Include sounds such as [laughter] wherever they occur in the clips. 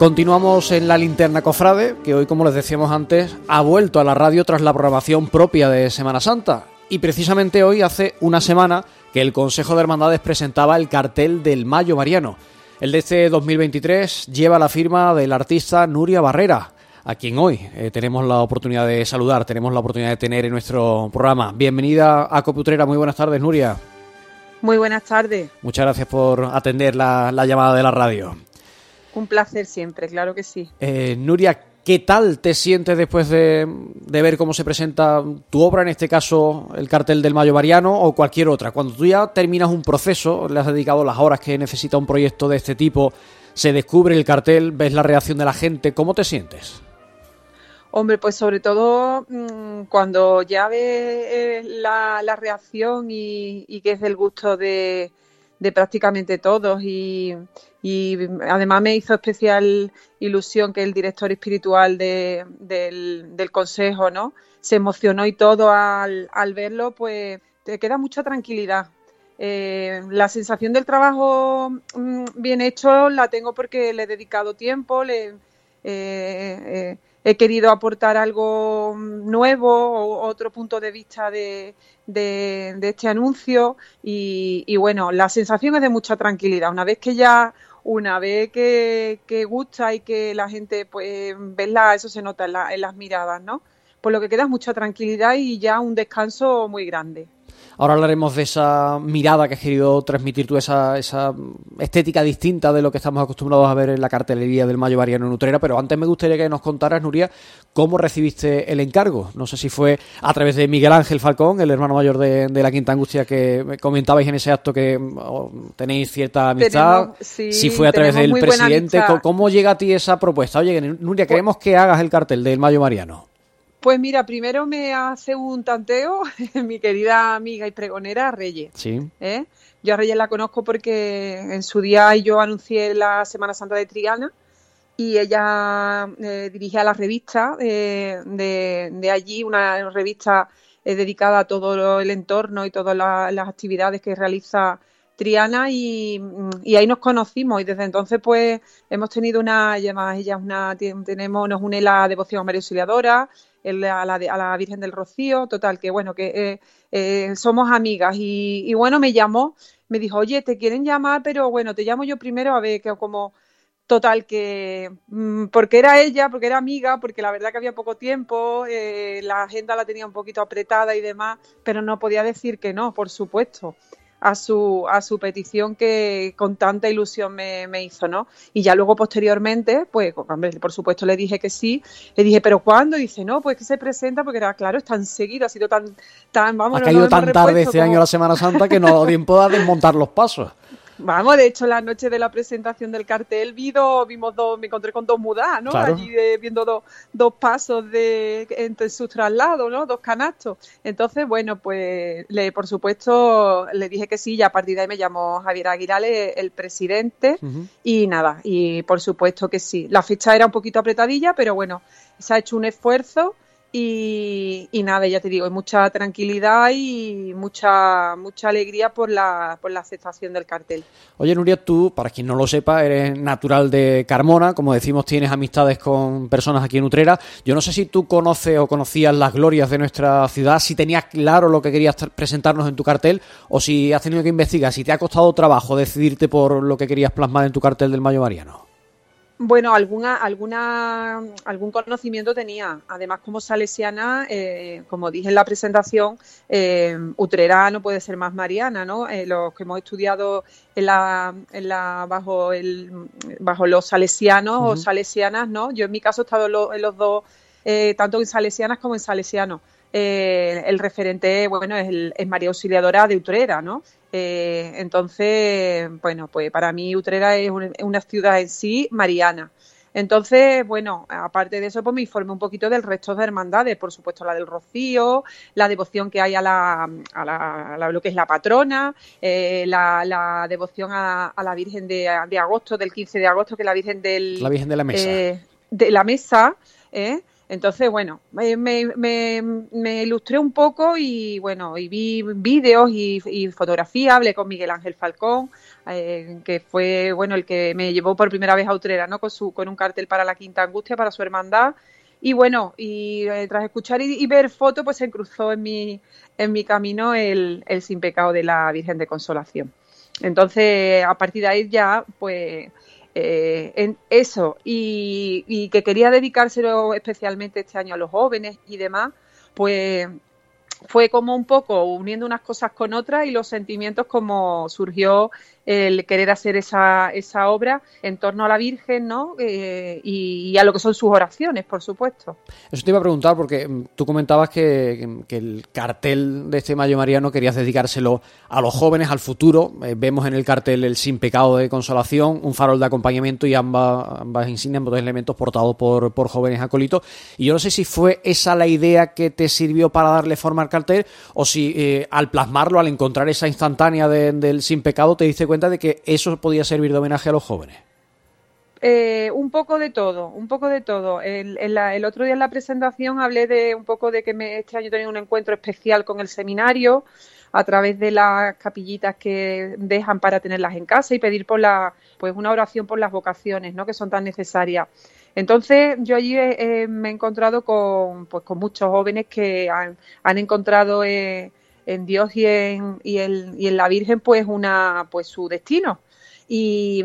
Continuamos en la linterna cofrade, que hoy, como les decíamos antes, ha vuelto a la radio tras la programación propia de Semana Santa. Y precisamente hoy hace una semana que el Consejo de Hermandades presentaba el cartel del Mayo Mariano. El de este 2023 lleva la firma del artista Nuria Barrera, a quien hoy eh, tenemos la oportunidad de saludar, tenemos la oportunidad de tener en nuestro programa. Bienvenida a Coputrera, muy buenas tardes, Nuria. Muy buenas tardes. Muchas gracias por atender la, la llamada de la radio. Un placer siempre, claro que sí. Eh, Nuria, ¿qué tal te sientes después de, ver cómo se presenta tu obra, en este caso el cartel del Mayo Mariano o cualquier otra? Cuando tú ya terminas un proceso, le has dedicado las horas que necesita un proyecto de este tipo, se descubre el cartel, ves la reacción de la gente, ¿cómo te sientes? Hombre, pues sobre todo mm, cuando ya ves eh, la, reacción y, y que es del gusto de, de prácticamente todos y, además me hizo especial ilusión que el director espiritual del, consejo no se emocionó y todo al, al verlo pues te queda mucha tranquilidad. Eh, la sensación del trabajo mm, bien hecho la tengo porque le he dedicado tiempo le eh, eh, he querido aportar algo nuevo o otro punto de vista de, de, este anuncio y, bueno, la sensación es de mucha tranquilidad. Una vez que ya, una vez que, gusta y que la gente pues eso se nota en, en las miradas, ¿no? Por lo que queda mucha tranquilidad y ya un descanso muy grande. Ahora hablaremos de esa mirada que has querido transmitir tú, esa, esa estética distinta de lo que estamos acostumbrados a ver en la cartelería del Mayo Variano en Utrera, pero antes me gustaría que nos contaras, Nuria, cómo recibiste el encargo. No sé si fue a través de Miguel Ángel Falcón, el hermano mayor de, la Quinta Angustia, que comentabais en ese acto que oh, tenéis cierta amistad. si fue a través del presidente, ¿cómo llega a ti esa propuesta? Oye, Nuria, queremos que hagas el cartel del Mayo Mariano. Pues mira, primero me hace un tanteo [laughs] mi querida amiga y pregonera Reyes. Sí. ¿eh? Yo a Reyes la conozco porque en su día yo anuncié la Semana Santa de Triana y ella eh, dirigía la revista eh, de, allí, una revista dedicada a todo el entorno y todas las actividades que realiza Triana y, ahí nos conocimos y desde entonces pues hemos tenido una, además ella una, tenemos, nos une la devoción a María Auxiliadora, a, la, a la Virgen del Rocío, total, que bueno, que eh, eh, somos amigas. Y, bueno, me llamó, me dijo, oye, te quieren llamar, pero bueno, te llamo yo primero a ver que como total que mm, porque era ella, porque era amiga, porque la verdad que había poco tiempo, eh, la agenda la tenía un poquito apretada y demás, pero no podía decir que no, por supuesto a su, a su petición que con tanta ilusión me, hizo, ¿no? Y ya luego posteriormente, pues, por supuesto le dije que sí, le dije, ¿pero cuándo? Y dice, no, pues que se presenta porque era claro, es tan seguido, ha sido tan, tan vamos, Ha caído tan tarde este año la Semana Santa que no ha dado tiempo a desmontar los pasos. Vamos, de hecho, la noche de la presentación del cartel vi vimos dos, me encontré con dos mudas, ¿no? Allí viendo dos, dos pasos de entre sus traslados, ¿no? Dos canastos. Entonces, bueno, pues le, por supuesto le dije que sí y a partir de ahí me llamó Javier Aguirale, el presidente, y nada, y por supuesto que sí. La fecha era un poquito apretadilla, pero bueno, se ha hecho un esfuerzo y, nada, ya te digo, mucha tranquilidad y mucha mucha alegría por la, por la aceptación del cartel. Oye, Nuria, tú, para quien no lo sepa, eres natural de Carmona, como decimos, tienes amistades con personas aquí en Utrera. Yo no sé si tú conoces o conocías las glorias de nuestra ciudad, si tenías claro lo que querías presentarnos en tu cartel o si has tenido que investigar, si te ha costado trabajo decidirte por lo que querías plasmar en tu cartel del Mayo Mariano. Bueno, alguna, alguna, algún conocimiento tenía. Además, como salesiana, eh, como dije en la presentación, eh, Utrera no puede ser más mariana, ¿no? Eh, los que hemos estudiado en la, en la, bajo, el, bajo los salesianos o salesianas, ¿no? Yo en mi caso he estado en, los dos, eh, tanto en salesianas como en salesianos. Eh, el referente, bueno, es, el, es María Auxiliadora de Utrera, ¿no? Eh, entonces, bueno, pues para mí Utrera es una ciudad en sí mariana. Entonces, bueno, aparte de eso, pues me informé un poquito del resto de hermandades, por supuesto la del Rocío, la devoción que hay a la, a la, lo que es la patrona, eh, la, devoción a, la Virgen de, agosto, del 15 de agosto, que es la Virgen del... La Virgen de la Mesa. Eh, de la Mesa, ¿eh? Entonces, bueno, me, me, ilustré un poco y bueno, y vi vídeos y, fotografías, hablé con Miguel Ángel Falcón, eh, que fue bueno el que me llevó por primera vez a Utrera, ¿no? Con, su, con un cartel para la Quinta Angustia, para su hermandad. Y bueno, y eh, tras escuchar y, ver fotos, pues se cruzó en mi, en mi camino el, el Sin Pecado de la Virgen de Consolación. Entonces, a partir de ahí ya, pues eh, en eso. Y, y, que quería dedicárselo especialmente este año a los jóvenes y demás, pues fue como un poco uniendo unas cosas con otras y los sentimientos como surgió el querer hacer esa, esa obra en torno a la Virgen, ¿no? Eh, y, a lo que son sus oraciones, por supuesto. Eso te iba a preguntar porque mm, tú comentabas que, el cartel de este Mayo Mariano querías dedicárselo a los jóvenes, al futuro. Eh, vemos en el cartel el Sin Pecado de Consolación, un farol de acompañamiento y ambas, ambas insignias, ambos elementos portados por, por jóvenes acólitos. Y yo no sé si fue esa la idea que te sirvió para darle forma al cartel o si eh, al plasmarlo, al encontrar esa instantánea del Sin Pecado, te diste cuenta de que eso podía servir de homenaje a los jóvenes? Eh, un poco de todo, un poco de todo. El, el, otro día en la presentación hablé de un poco de que me, este año he tenido un encuentro especial con el seminario a través de las capillitas que dejan para tenerlas en casa y pedir por la, pues una oración por las vocaciones, ¿no? Que son tan necesarias. Entonces yo allí me he encontrado con, pues, con muchos jóvenes que han, han encontrado eh, en Dios y en, y, y en la Virgen pues una pues su destino. Y,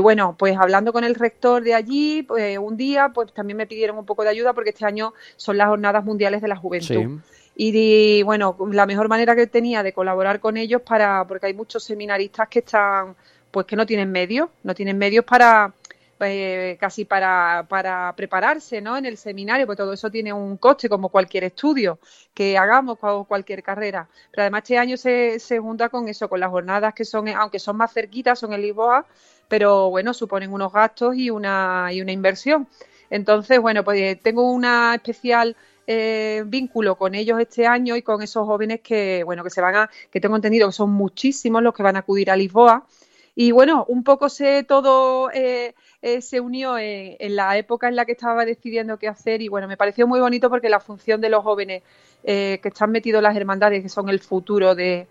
bueno, pues hablando con el rector de allí, pues un día pues también me pidieron un poco de ayuda porque este año son las jornadas mundiales de la juventud. Y, bueno, la mejor manera que tenía de colaborar con ellos para, porque hay muchos seminaristas que están, pues que no tienen medios, no tienen medios para, eh, casi para, para prepararse ¿no? en el seminario, porque todo eso tiene un coste como cualquier estudio que hagamos o cualquier carrera. Pero además este año se, se junta con eso, con las jornadas que son, aunque son más cerquitas, son en Lisboa, pero bueno, suponen unos gastos y una, y una inversión. Entonces, bueno, pues tengo una especial eh, vínculo con ellos este año y con esos jóvenes que, bueno, que se van a, que tengo entendido que son muchísimos los que van a acudir a Lisboa. Y bueno, un poco sé todo eh, eh, se unió en, la época en la que estaba decidiendo qué hacer y bueno, me pareció muy bonito porque la función de los jóvenes eh, que están metidos en las hermandades, que son el futuro de,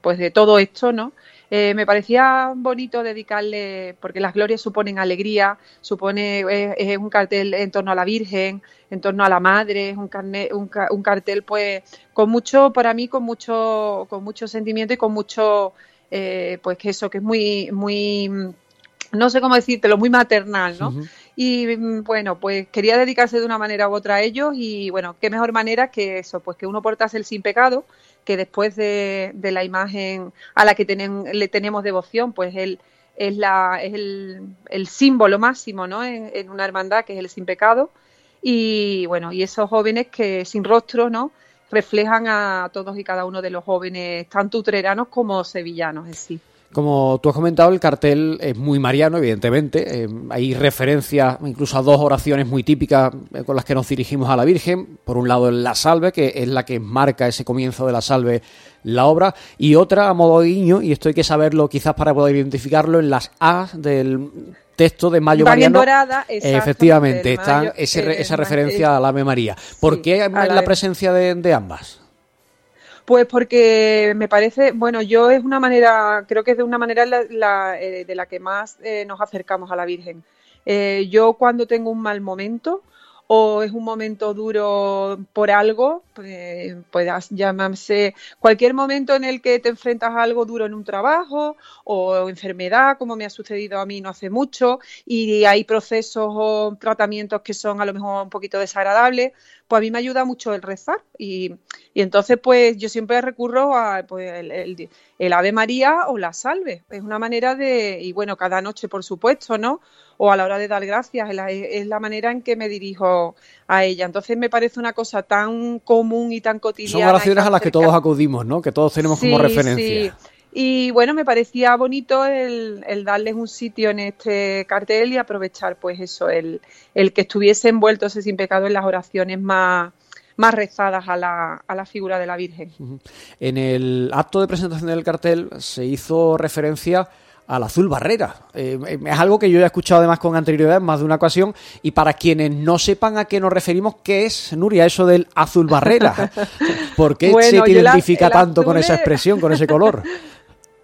pues de todo esto, ¿no? Eh, me parecía bonito dedicarle, porque las glorias suponen alegría, supone es, un cartel en torno a la Virgen, en torno a la Madre, es un, un, cartel pues con mucho, para mí, con mucho, con mucho sentimiento y con mucho, pues que eso, que es muy, muy no sé cómo decírtelo, muy maternal, ¿no? Y mm, bueno, pues quería dedicarse de una manera u otra a ellos y bueno, qué mejor manera que eso, pues que uno portase el sin pecado, que después de, la imagen a la que le tenemos devoción, pues él es, la, es el, símbolo máximo, ¿no? En, en, una hermandad que es el sin pecado y bueno, y esos jóvenes que sin rostro, ¿no? reflejan a todos y cada uno de los jóvenes, tanto utreranos como sevillanos en sí. Como tú has comentado, el cartel es muy mariano, evidentemente. Eh, hay referencias incluso a dos oraciones muy típicas eh, con las que nos dirigimos a la Virgen. Por un lado, la salve, que es la que marca ese comienzo de la salve, la obra. Y otra a modo de guiño, y esto hay que saberlo quizás para poder identificarlo, en las A del texto de Mayo Mariano. Dorada, efectivamente, está esa referencia a la Ave María. ¿Por qué la, presencia de ambas? Pues porque me parece, bueno, yo es una manera, creo que es de una manera la, eh, de la que más eh, nos acercamos a la Virgen. Eh, yo cuando tengo un mal momento, o es un momento duro por algo, pues, puedas llamarse cualquier momento en el que te enfrentas a algo duro en un trabajo o enfermedad, como me ha sucedido a mí no hace mucho, y hay procesos o tratamientos que son a lo mejor un poquito desagradables, pues a mí me ayuda mucho el rezar. Y, entonces, pues yo siempre recurro a pues, el, el Ave María o la Salve. Es una manera de, y bueno, cada noche, por supuesto, ¿no? O a la hora de dar gracias, es la, manera en que me dirijo a ella. Entonces me parece una cosa tan común y tan cotidiana. Son oraciones a las que todos acudimos, ¿no? Que todos tenemos como referencia. Sí. Y bueno, me parecía bonito el, darles un sitio en este cartel y aprovechar pues eso, el, el que estuviese envuelto ese sin pecado en las oraciones más, más rezadas a la, a la figura de la Virgen. En el acto de presentación del cartel se hizo referencia al azul barrera. Eh, es algo que yo he escuchado además con anterioridad en más de una ocasión y para quienes no sepan a qué nos referimos, ¿qué es, Nuria, eso del azul barrera? [laughs] ¿Por qué se identifica tanto con esa expresión, con ese color? [laughs]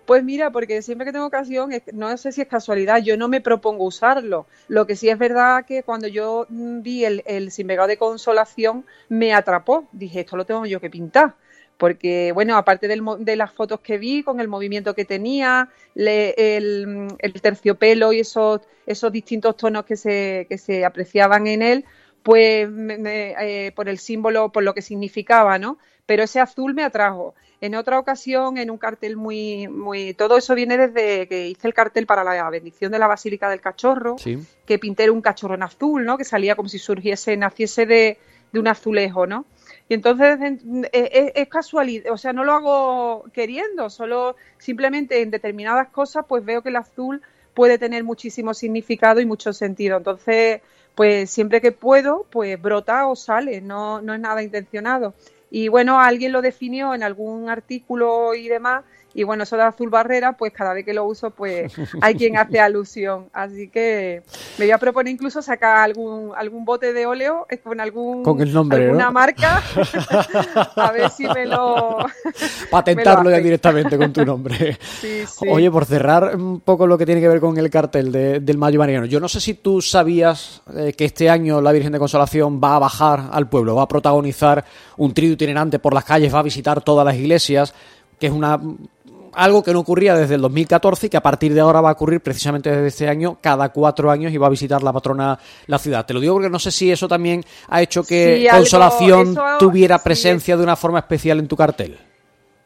Pues mira, porque siempre que tengo ocasión, no sé si es casualidad, yo no me propongo usarlo. Lo que sí es verdad que cuando yo vi el, el sin de consolación, me atrapó. Dije, esto lo tengo yo que pintar porque bueno, aparte de las fotos que vi, con el movimiento que tenía, el, terciopelo y esos, esos distintos tonos que se, que se apreciaban en él, pues eh, por el símbolo, por lo que significaba, ¿no? Pero ese azul me atrajo. En otra ocasión, en un cartel muy, muy, todo eso viene desde que hice el cartel para la bendición de la Basílica del Cachorro, que pinté un cachorro en azul, ¿no? Que salía como si surgiese, naciese de, de un azulejo, ¿no? Y entonces es, casualidad, o sea, no lo hago queriendo, solo simplemente en determinadas cosas pues veo que el azul puede tener muchísimo significado y mucho sentido. Entonces, pues siempre que puedo, pues brota o sale, no, no es nada intencionado. Y bueno, alguien lo definió en algún artículo y demás, y bueno, eso de azul barrera, pues cada vez que lo uso, pues [laughs] hay quien hace alusión. Así que me voy a proponer incluso sacar algún, algún bote de óleo con algún con el nombre, alguna marca. [laughs] a ver si me lo. [laughs] Patentarlo ya directamente con tu nombre. Sí, sí. Oye, por cerrar un poco lo que tiene que ver con el cartel del Mayo Mariano, yo no sé si tú sabías eh, que este año la Virgen de Consolación va a bajar al pueblo, va a protagonizar un trío itinerante por las calles, va a visitar todas las iglesias que es una algo que no ocurría desde el 2014 y que a partir de ahora va a ocurrir precisamente desde este año, cada cuatro años y va a visitar la patrona la ciudad. Te lo digo porque no sé si eso también ha hecho que Consolación tuviera presencia de una forma especial en tu cartel.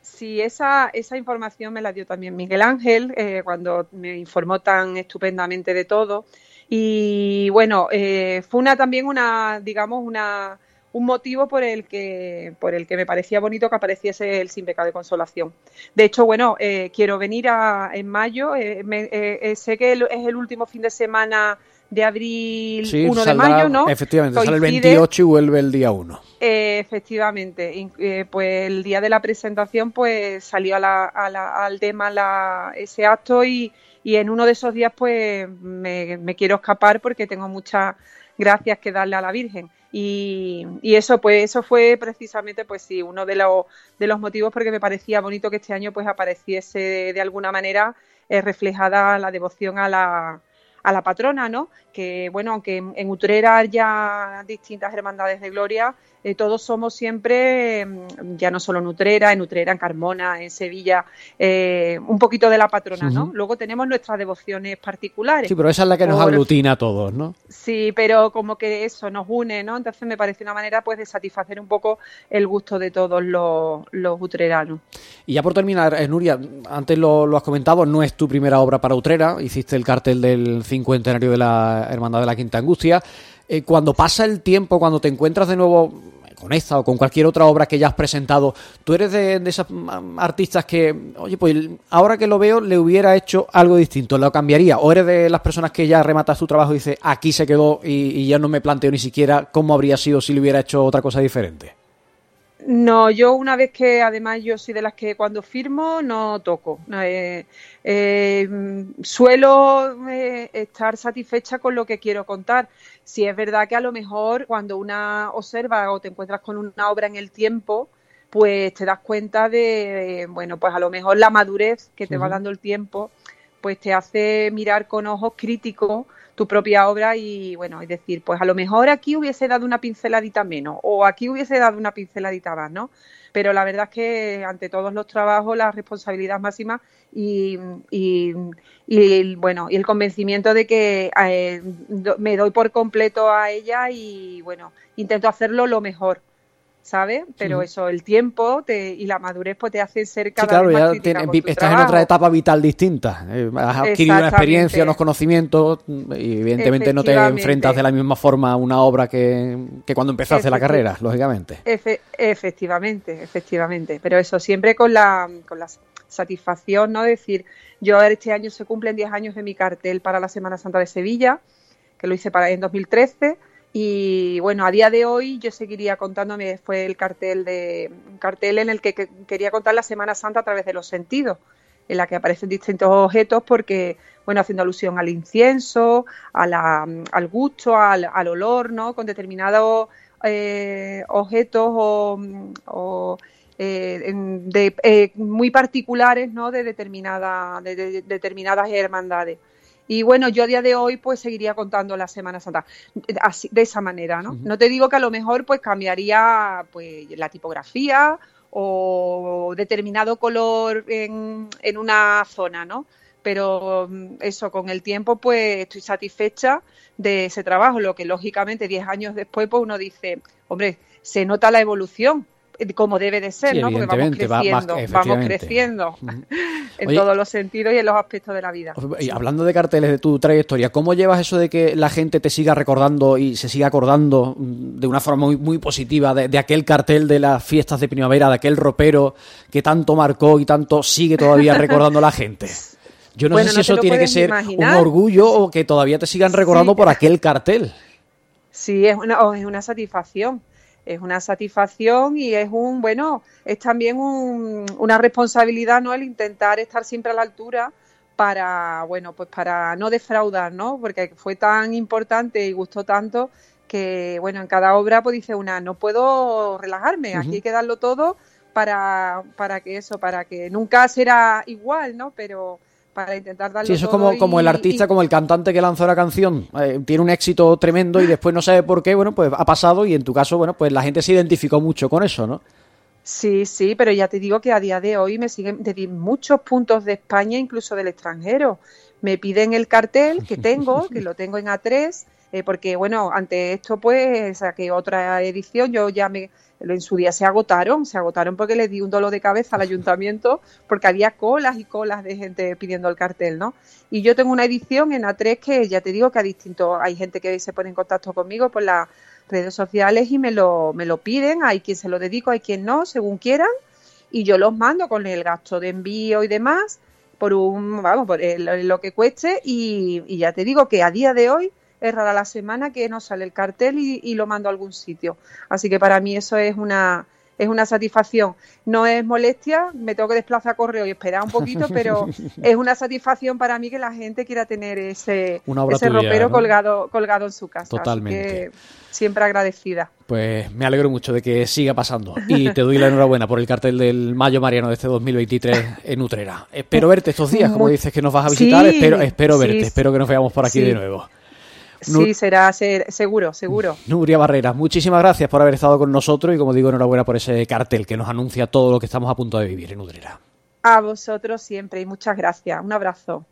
Sí, esa, esa información me la dio también Miguel Ángel eh, cuando me informó tan estupendamente de todo. Y bueno, eh, fue una también una, digamos, una un motivo por el que por el que me parecía bonito que apareciese el sin pecado de consolación. De hecho, bueno, eh, quiero venir a, en mayo. Eh, eh, sé que es el último fin de semana de abril, 1 de mayo, ¿no? Efectivamente, sale el 28 y vuelve el día 1. efectivamente, pues el día de la presentación pues salió al tema ese acto y, en uno de esos días pues me, me quiero escapar porque tengo muchas gracias que darle a la Virgen. Y, eso, pues, eso fue precisamente, pues sí, uno de, los de los motivos porque me parecía bonito que este año pues apareciese de, alguna manera eh, reflejada la devoción a la, a la patrona, ¿no? Que bueno, aunque en, en Utrera haya distintas hermandades de gloria, eh, todos somos siempre, mm, ya no solo en Utrera, en Utrera, en Carmona, en Sevilla, eh, un poquito de la patrona, ¿no? Luego tenemos nuestras devociones particulares. Sí, pero esa es la que nos aglutina a todos, ¿no? Sí, pero como que eso nos une, ¿no? Entonces me parece una manera pues de satisfacer un poco el gusto de todos los, los utreranos. Y ya por terminar, eh, Nuria, antes lo, lo, has comentado, no es tu primera obra para Utrera, hiciste el cartel del cincuentenario de la Hermandad de la Quinta Angustia. Eh, cuando pasa el tiempo, cuando te encuentras de nuevo con esta o con cualquier otra obra que ya has presentado, tú eres de, esas artistas que, oye, pues ahora que lo veo le hubiera hecho algo distinto, lo cambiaría, o eres de las personas que ya rematas tu trabajo y dices, aquí se quedó y, ya no me planteo ni siquiera cómo habría sido si le hubiera hecho otra cosa diferente. No, yo una vez que además yo soy de las que cuando firmo no toco. Eh, eh, suelo eh, estar satisfecha con lo que quiero contar. Si es verdad que a lo mejor cuando una observa o te encuentras con una obra en el tiempo, pues te das cuenta de, bueno, pues a lo mejor la madurez que te va dando el tiempo, pues te hace mirar con ojos críticos tu propia obra y bueno, es decir, pues a lo mejor aquí hubiese dado una pinceladita menos o aquí hubiese dado una pinceladita más, ¿no? Pero la verdad es que ante todos los trabajos la responsabilidad máxima y, y, y bueno, y el convencimiento de que eh, me doy por completo a ella y bueno, intento hacerlo lo mejor ¿sabes? Pero eso, el tiempo y la madurez pues te hacen ser cada vez más ya estás en otra etapa vital distinta. Eh, has adquirido una experiencia, unos conocimientos y evidentemente no te enfrentas de la misma forma a una obra que, cuando empezaste la carrera, lógicamente. efectivamente, efectivamente. Pero eso, siempre con la, con la satisfacción, ¿no? Decir, yo este año se cumplen 10 años de mi cartel para la Semana Santa de Sevilla, que lo hice para en 2013 y bueno, a día de hoy yo seguiría contándome, fue el cartel de cartel en el que, quería contar la Semana Santa a través de los sentidos, en la que aparecen distintos objetos porque, bueno, haciendo alusión al incienso, a la, al gusto, al, al, olor, ¿no? Con determinados eh, objetos o, eh, de, eh, muy particulares ¿no? de, determinada, de, determinadas hermandades. Y bueno, yo a día de hoy pues seguiría contando la Semana Santa así, de esa manera, ¿no? No te digo que a lo mejor pues cambiaría pues la tipografía o determinado color en, en una zona, ¿no? Pero mm, eso, con el tiempo pues estoy satisfecha de ese trabajo, lo que lógicamente 10 años después pues uno dice, hombre, se nota la evolución, como debe de ser, ¿no? Porque vamos creciendo, vamos creciendo [laughs] en todos los sentidos y en los aspectos de la vida. Y hablando de carteles de tu trayectoria, ¿cómo llevas eso de que la gente te siga recordando y se siga acordando mm, de una forma muy, muy positiva de, aquel cartel de las fiestas de primavera, de aquel ropero que tanto marcó y tanto sigue todavía recordando la gente? Yo no sé si eso tiene que ser un orgullo o que todavía te sigan recordando por aquel cartel. Sí, es una, es una satisfacción es una satisfacción y es un, bueno, es también una responsabilidad, ¿no? El intentar estar siempre a la altura para, bueno, pues para no defraudar, ¿no? Porque fue tan importante y gustó tanto que, bueno, en cada obra pues dice una, no puedo relajarme, aquí hay que darlo todo para, para que eso, para que nunca será igual, ¿no? Pero para intentar darle Sí, eso es como, como el artista, como el cantante que lanzó la canción, eh, tiene un éxito tremendo y después no sabe por qué, bueno, pues ha pasado y en tu caso, bueno, pues la gente se identificó mucho con eso, ¿no? Sí, sí, pero ya te digo que a día de hoy me siguen de muchos puntos de España, incluso del extranjero. Me piden el cartel que [laughs] tengo, que lo tengo en A3, eh, porque bueno, ante esto pues saqué otra edición, yo ya me en su día se agotaron, se agotaron porque le di un dolor de cabeza al ayuntamiento porque había colas y colas de gente pidiendo el cartel, ¿no? Y yo tengo una edición en A3 que ya te digo que a distinto, hay gente que se pone en contacto conmigo por las redes sociales y me lo, me lo piden, hay quien se lo dedico, hay quien no, según quieran, y yo los mando con el gasto de envío y demás por un, vamos, por lo que cueste. Y, y ya te digo que a día de hoy es rara la semana que no sale el cartel y, lo mando a algún sitio. Así que para mí eso es una, es una satisfacción. No es molestia, me tengo que desplazar a correo y esperar un poquito, [laughs] pero es una satisfacción para mí que la gente quiera tener ese, ese ropero colgado, colgado en su casa. Totalmente. siempre agradecida. Pues me alegro mucho de que siga pasando y te doy la enhorabuena por el cartel del Mayo Mariano de este 2023 en Utrera. Espero verte estos días, como dices que nos vas a visitar, espero, espero verte, espero que nos veamos por aquí de nuevo. Sí, será ser, seguro, seguro. Nuria Barrera, muchísimas gracias por haber estado con nosotros y como digo, enhorabuena por ese cartel que nos anuncia todo lo que estamos a punto de vivir en Udrera. A vosotros siempre y muchas gracias. Un abrazo.